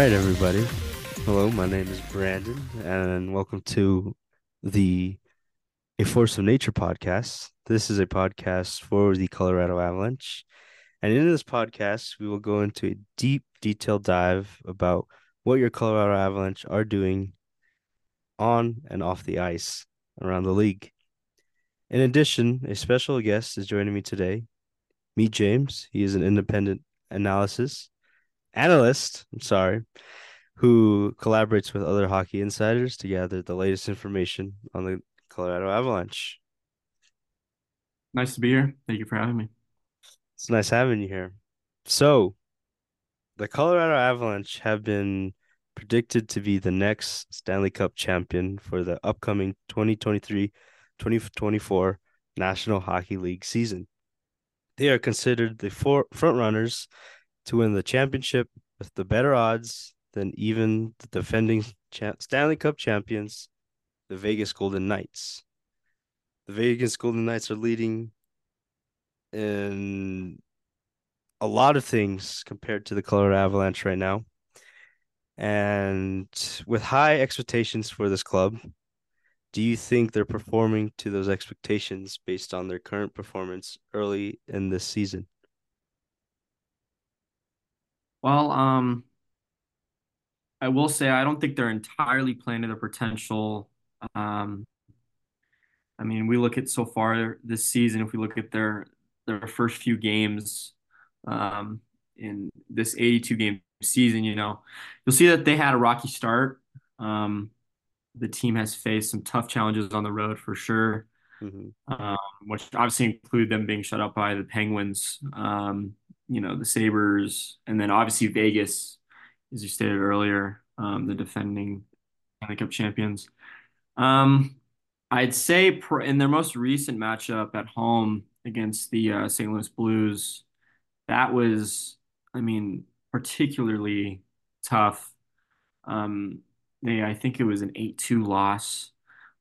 Right, everybody. Hello, my name is Brandon, and welcome to the A Force of Nature podcast. This is a podcast for the Colorado Avalanche. And in this podcast, we will go into a deep, detailed dive about what your Colorado Avalanche are doing on and off the ice around the league. In addition, a special guest is joining me today. Meet James. He is an independent analysis analyst. I'm sorry, who collaborates with other hockey insiders to gather the latest information on the Colorado Avalanche. Nice to be here. Thank you for having me. It's nice having you here. So, the Colorado Avalanche have been predicted to be the next Stanley Cup champion for the upcoming 2023 2024 National Hockey League season. They are considered the four front runners to win the championship with the better odds than even the defending Stanley Cup champions, the Vegas Golden Knights. The Vegas Golden Knights are leading in a lot of things compared to the Colorado Avalanche right now. And with high expectations for this club, do you think they're performing to those expectations based on their current performance early in this season? Well, um, I will say I don't think they're entirely playing to their potential. Um, I mean, we look at so far this season, if we look at their their first few games um, in this 82 game season, you know, you'll see that they had a rocky start. Um, the team has faced some tough challenges on the road for sure, Mm-hmm. um, which obviously include them being shut out by the Penguins, um, you know, the Sabres, and then obviously Vegas, as you stated earlier, um, the defending Stanley Cup champions. Um, I'd say pr in their most recent matchup at home against the uh, St. Louis Blues, that was, I mean, particularly tough. Um, they, I think it was an 8-2 loss.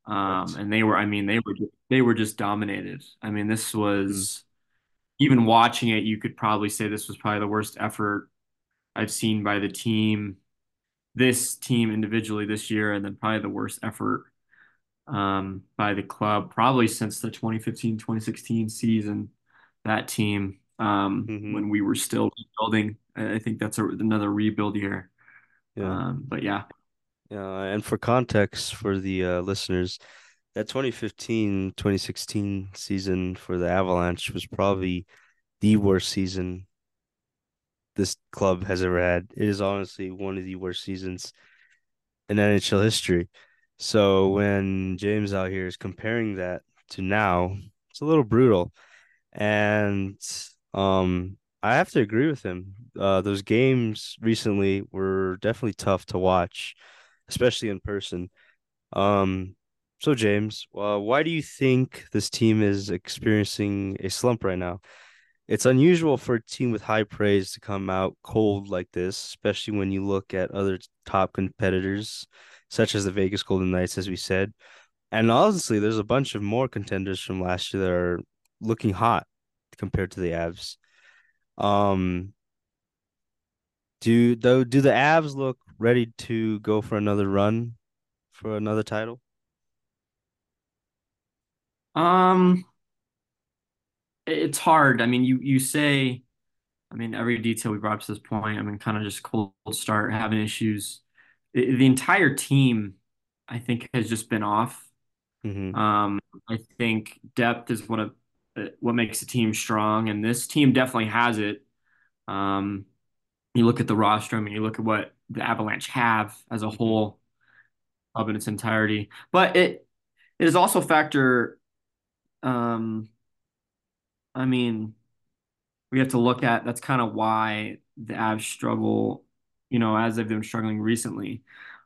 Um, and they were, I mean, they were they were just dominated. I mean, this was even watching it, you could probably say this was probably the worst effort I've seen by the team, this team individually this year, and then probably the worst effort um, by the club probably since the 2015, 2016 season. That team, um, Mm-hmm. when we were still rebuilding, I I think that's a, another rebuild year. Yeah. Um, but yeah, Yeah. And for context for the uh, listeners, that 2015 2016 season for the Avalanche was probably the worst season this club has ever had. It is honestly one of the worst seasons in NHL history. So when James out here is comparing that to now, it's a little brutal. And um I have to agree with him. Uh those games recently were definitely tough to watch, especially in person. Um so James, uh, why do you think this team is experiencing a slump right now? It's unusual for a team with high praise to come out cold like this, especially when you look at other top competitors, such as the Vegas Golden Knights, as we said. And honestly, there's a bunch of more contenders from last year that are looking hot compared to the Avs. Um, do though do the Avs look ready to go for another run for another title? Um, it's hard. I mean, you you say, I mean, every detail we brought up to this point. I mean, kind of just cold start having issues. The, the entire team, I think, has just been off. Mm-hmm. Um, I think depth is what a, what makes a team strong, and this team definitely has it. Um, you look at the roster, I mean, you look at what the Avalanche have as a whole of in its entirety, but it it is also a factor. Um, I mean, we have to look at that's kind of why the Avs struggle, you know, as they've been struggling recently.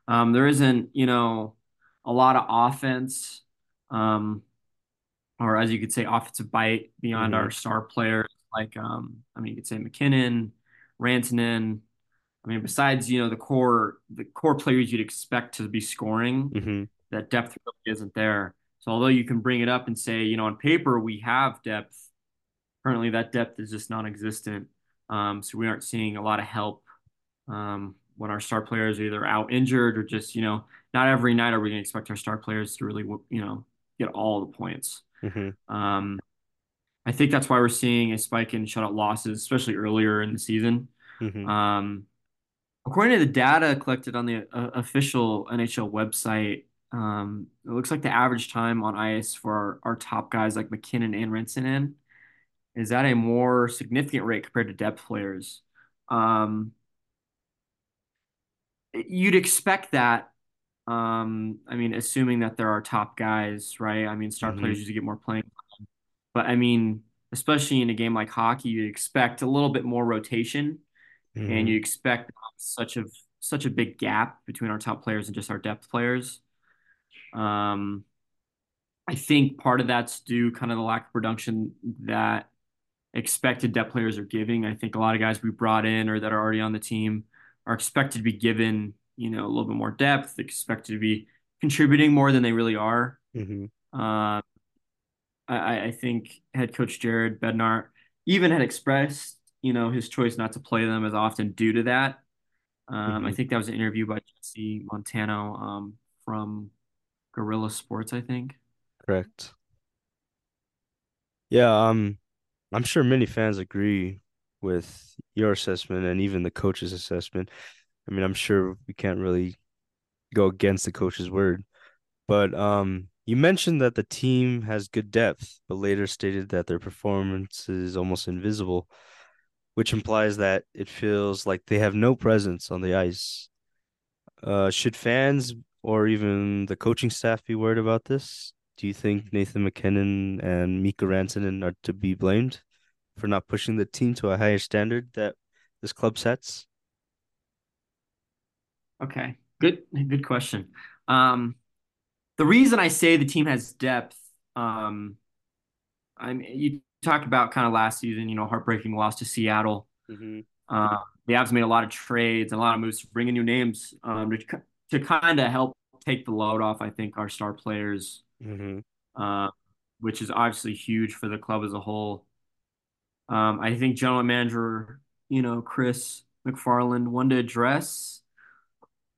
Um, there isn't, you know, a lot of offense. Um, or as you could say, offensive bite beyond Mm-hmm. our star players. Like, um, I mean, you could say MacKinnon, Rantanen. I mean, besides, you know, the core, the core players you'd expect to be scoring, Mm-hmm. that depth really isn't there. So although you can bring it up and say, you know, on paper we have depth, currently that depth is just non-existent. Um, so we aren't seeing a lot of help um, when our star players are either out injured or just, you know, not every night are we going to expect our star players to really, you know, get all the points. Mm-hmm. Um, I think that's why we're seeing a spike in shutout losses, especially earlier in the season. Mm-hmm. Um, according to the data collected on the uh, official NHL website, um, it looks like the average time on ice for our, our top guys like MacKinnon and Rantanen is at a more significant rate compared to depth players. Um, you'd expect that. Um, I mean, assuming that there are top guys, right? I mean, star Mm-hmm. players usually get more playing time. But I mean, especially in a game like hockey, you expect a little bit more rotation, and Mm-hmm. you expect such a such a big gap between our top players and just our depth players. Um, I think part of that's due kind of the lack of production that expected depth players are giving. I think a lot of guys we brought in or that are already on the team are expected to be given, you know, a little bit more depth, expected to be contributing more than they really are. Mm-hmm. Uh, I, I think head coach Jared Bednar even had expressed, you know, his choice not to play them as often due to that. Um, I Mm-hmm. think that was an interview by Jesse Montano um, from Gorilla Sports, I think. Correct. Yeah, um, I'm sure many fans agree with your assessment and even the coach's assessment. I mean, I'm sure we can't really go against the coach's word. But um, you mentioned that the team has good depth, but later stated that their performance is almost invisible, which implies that it feels like they have no presence on the ice. Uh, should fans or even the coaching staff be worried about this? Do you think Nathan MacKinnon and Mikko Rantanen are to be blamed for not pushing the team to a higher standard that this club sets? Okay, good, good question. Um, the reason I say the team has depth, um, I mean, you talked about kind of last season, you know, heartbreaking loss to Seattle. Mm-hmm. Uh, the Avs made a lot of trades and a lot of moves to bring in new names um, to to kind of help take the load off. I think our star players, Mm-hmm. uh, which is obviously huge for the club as a whole. Um, I think general manager, you know, Chris MacFarland wanted to address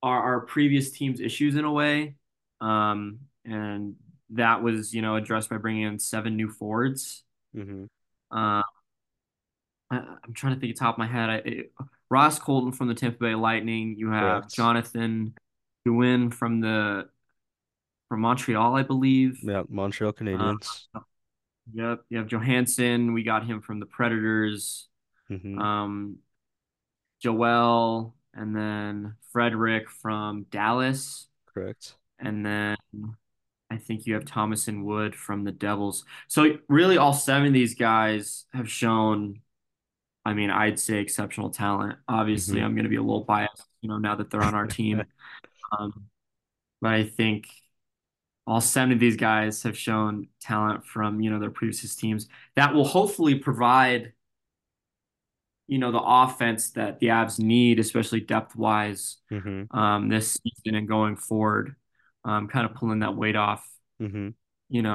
our, our previous team's issues in a way. Um, and that was, you know, addressed by bringing in seven new forwards. Mm-hmm. Uh, I, I'm trying to think of the top of my head. I, it, Ross Colton from the Tampa Bay Lightning. You have Correct. Jonathan Drouin from the from Montreal, I believe. Yeah, Montreal Uh, Canadiens. yep. You have Johansen. We got him from the Predators. Mm-hmm. Um, Joel, and then Fredrik from Dallas. Correct. And then I think you have Thomas and Wood from the Devils. So really all seven of these guys have shown, I mean, I'd say exceptional talent. Obviously, Mm-hmm. I'm going to be a little biased, you know, now that they're on our team. Um, but I think all seven of these guys have shown talent from, you know, their previous teams that will hopefully provide, you know, the offense that the Avs need, especially depth wise, Mm-hmm. um, this season and going forward. Um, kind of pulling that weight off Mm-hmm. you know,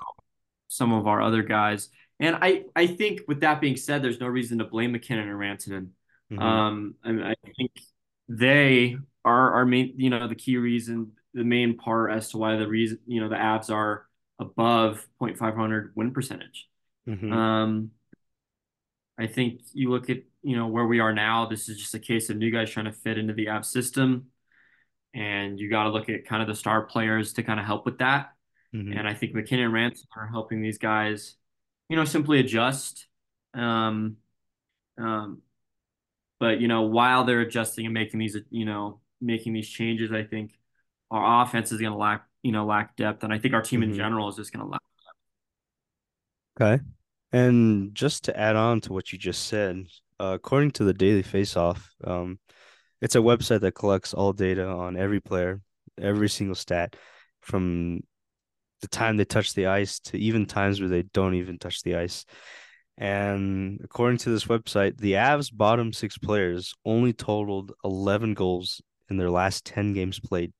some of our other guys. And I, I think with that being said, there's no reason to blame MacKinnon or Rantanen. Mm-hmm. Um, I, mean, I think they are our main, you know, the key reason, the main part as to why the reason, you know, the Avs are above 0.500 win percentage. Mm-hmm. Um, I think you look at, you know, where we are now, this is just a case of new guys trying to fit into the Avs system. And you got to look at kind of the star players to kind of help with that. Mm-hmm. And I think MacKinnon and Ransom are helping these guys, you know, simply adjust. Um, um, but you know, while they're adjusting and making these, you know, making these changes, I think our offense is going to lack, you know, lack depth, and I think our team in Mm-hmm. general is just going to lack. Okay. And just to add on to what you just said, uh, according to the Daily Faceoff, um, it's a website that collects all data on every player, every single stat, from the time they touch the ice to even times where they don't even touch the ice. And according to this website, the Avs' bottom six players only totaled 11 goals in their last 10 games played.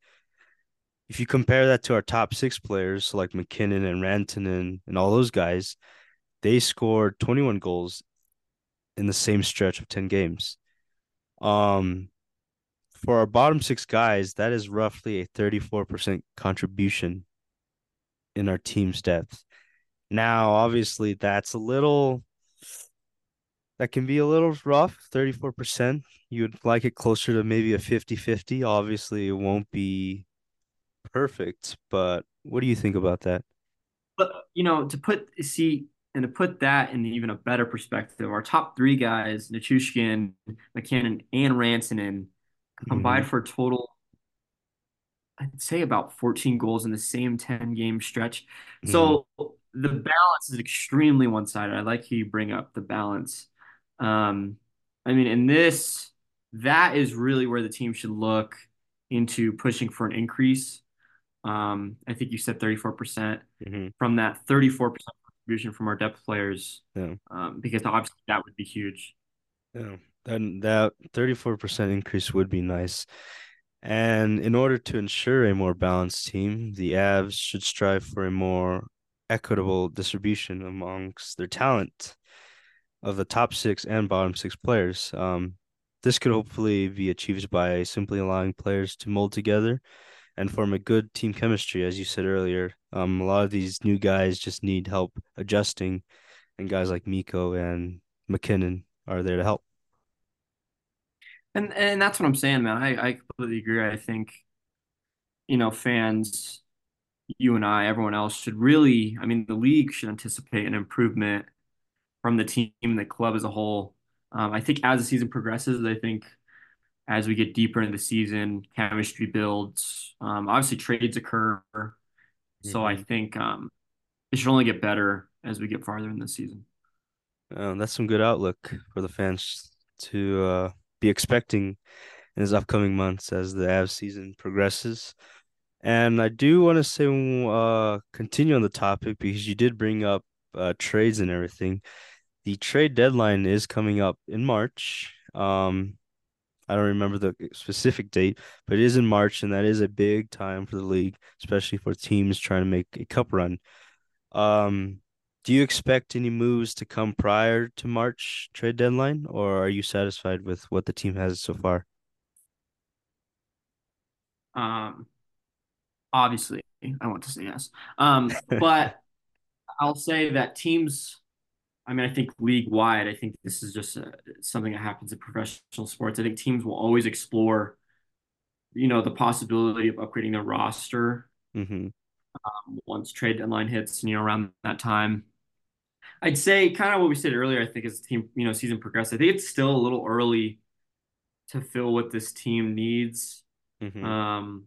If you compare that to our top six players, like MacKinnon and Rantanen and all those guys, they scored 21 goals in the same stretch of 10 games. Um, for our bottom six guys, that is roughly a 34% contribution in our team's depth. Now, obviously, that's a little that can be a little rough, 34%. You'd like it closer to maybe a 50-50. Obviously, it won't be perfect, but what do you think about that? But you know, to put see and to put that in even a better perspective, our top three guys, Nichushkin, MacKinnon, and Rantanen, Mm-hmm. combined for a total, I'd say about 14 goals in the same 10 game stretch. Mm-hmm. So the balance is extremely one-sided. I like how you bring up the balance. Um, I mean, in this, that is really where the team should look into pushing for an increase. Um, I think you said 34% Mm-hmm. from that 34% contribution from our depth players, Yeah. um, because obviously that would be huge. Yeah. Then that 34% increase would be nice. And in order to ensure a more balanced team, the Avs should strive for a more equitable distribution amongst their talent of the top six and bottom six players. Um, this could hopefully be achieved by simply allowing players to mold together and form a good team chemistry, as you said earlier. Um, a lot of these new guys just need help adjusting, and guys like Mikko and MacKinnon are there to help. And and that's what I'm saying, man. I, I completely agree. I think, you know, fans, you and I, everyone else should really, I mean, the league should anticipate an improvement from the team and the club as a whole. Um, I think as the season progresses, I think as we get deeper into the season, chemistry builds. Um, obviously, trades occur. So I Mm-hmm. think um, it should only get better as we get farther in the season. Um, that's some good outlook for the fans to uh, be expecting in his upcoming months as the Avs season progresses. And I do want to say, uh, continue on the topic because you did bring up uh, trades and everything. The trade deadline is coming up in March. Um, I don't remember the specific date, but it is in March, and that is a big time for the league, especially for teams trying to make a cup run. Um, do you expect any moves to come prior to March trade deadline, or are you satisfied with what the team has so far? Um, obviously, I want to say yes. Um, but I'll say that teams, I mean, I think league wide, I think this is just uh something that happens in professional sports. I think teams will always explore, you know, the possibility of upgrading their roster Mm-hmm. once trade deadline hits, you know, around that time. I'd say kind of what we said earlier, I think as the team, you know, season progresses, I think it's still a little early to fill what this team needs. Mm-hmm. Um,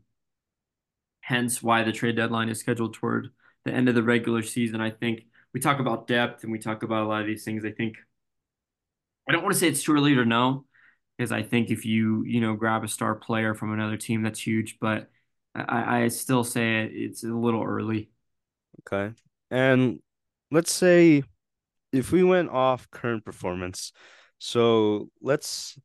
hence why the trade deadline is scheduled toward the end of the regular season. I think we talk about depth and we talk about a lot of these things. I think I don't want to say it's too early to know because I think if you, you know, grab a star player from another team, that's huge. But I, I still say it, it's a little early. Okay. And let's say if we went off current performance, so let's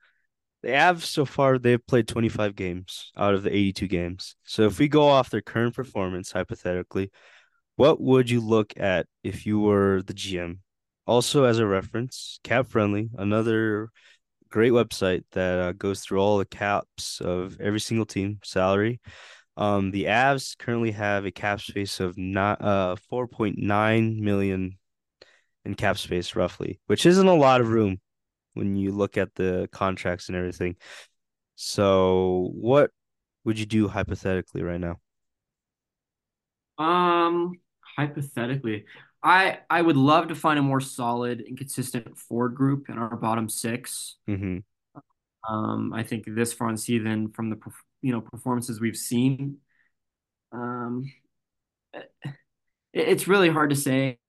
the Avs so far they've played 25 games out of the 82 games. So if we go off their current performance, hypothetically, what would you look at if you were the GM? Also, as a reference, Cap Friendly, another great website that uh, goes through all the caps of every single team salary. Um, the Avs currently have a cap space of not uh 4.9 million in cap space roughly, which isn't a lot of room when you look at the contracts and everything. So, what would you do hypothetically right now? Um, hypothetically, I I would love to find a more solid and consistent forward group in our bottom six. Mm-hmm. Um, I think this far in season, from the you know performances we've seen, um, it, it's really hard to say.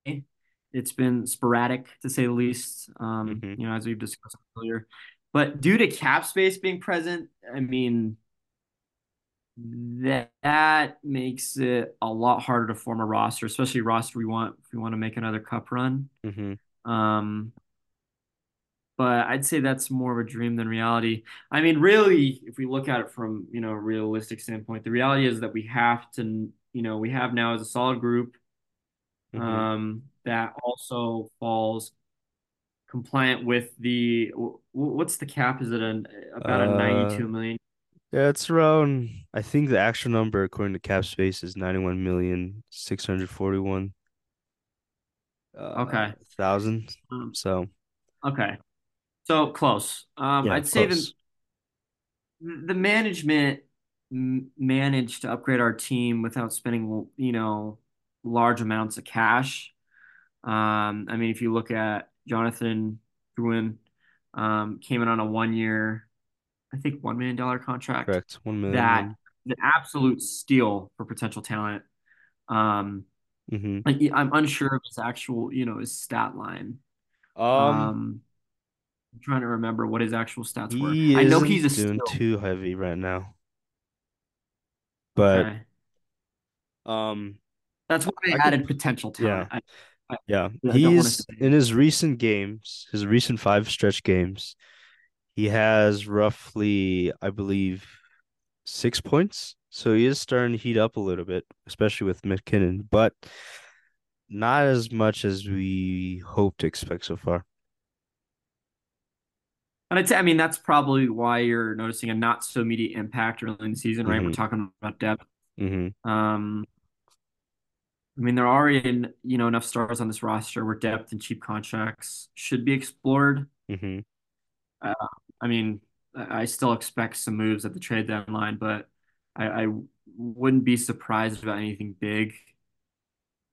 It's been sporadic to say the least. Um, Mm-hmm. you know, as we've discussed earlier, but due to cap space being present, I mean that that makes it a lot harder to form a roster, especially a roster we want if we want to make another cup run. Mm-hmm. Um, but I'd say that's more of a dream than reality. I mean, really, if we look at it from, you know, a realistic standpoint, the reality is that we have to, you know, we have now as a solid group Mm-hmm. um, that also falls compliant with the what's the cap? Is it an about a Uh, 92 million? Yeah, it's around. I think the actual number according to Cap Space is ninety-one million six hundred forty-one uh Okay. thousand. Um, So okay. So close. Um, yeah, I'd say the the management managed to upgrade our team without spending, you know, large amounts of cash. Um, I mean, if you look at Jonathan Drouin, um, came in on a one year, I think one million dollar contract. Correct. One million. That the absolute steal for potential talent. Um, Mm-hmm. like I'm unsure of his actual, you know, his stat line. Um, Um, I'm trying to remember what his actual stats were. I know he's a doing steal. too heavy right now, but Okay. um, That's why I I could. added potential Yeah, talent. I, I, yeah. I to He's in his recent games, his recent five stretch games. He has roughly, I believe, six points. So he is starting to heat up a little bit, especially with MacKinnon, but not as much as we hope to expect so far. And I'd say, I mean, that's probably why you're noticing a not so immediate impact early in the season, right? We're hmm talking about depth. hmm Um, I mean, there are already, you know, enough stars on this roster where depth and cheap contracts should be explored. hmm Uh, I mean, I still expect some moves at the trade deadline, but I, I wouldn't be surprised about anything big.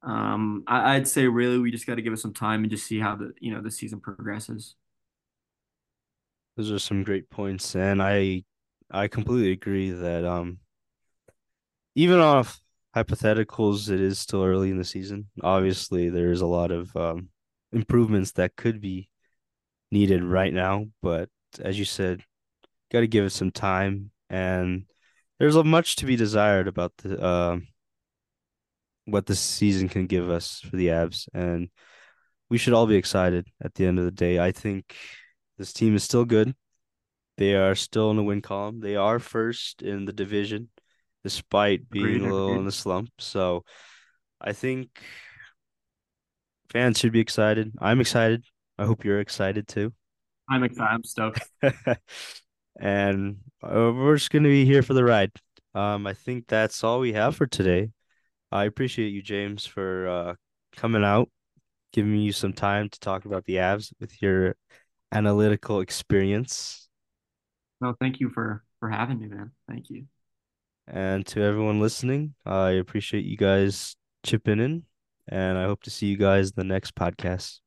Um, I, I'd say really we just got to give it some time and just see how the, you know, the season progresses. Those are some great points, and I I completely agree that um even off hypotheticals, it is still early in the season. Obviously, there's a lot of um improvements that could be needed right now, but as you said, got to give it some time, and there's a much to be desired about the um what this season can give us for the Avs, and we should all be excited at the end of the day. I think this team is still good. They are still in the win column. They are first in the division, despite being Agreed, a little in the slump. So I think fans should be excited. I'm excited. I hope you're excited too. I'm excited. I'm stoked. And uh, we're just gonna be here for the ride. Um, I think that's all we have for today. I appreciate you, James, for uh coming out, giving you some time to talk about the Avs with your analytical experience. No, thank you for for having me, man. Thank you. And to everyone listening, I appreciate you guys chipping in, and I hope to see you guys in the next podcast.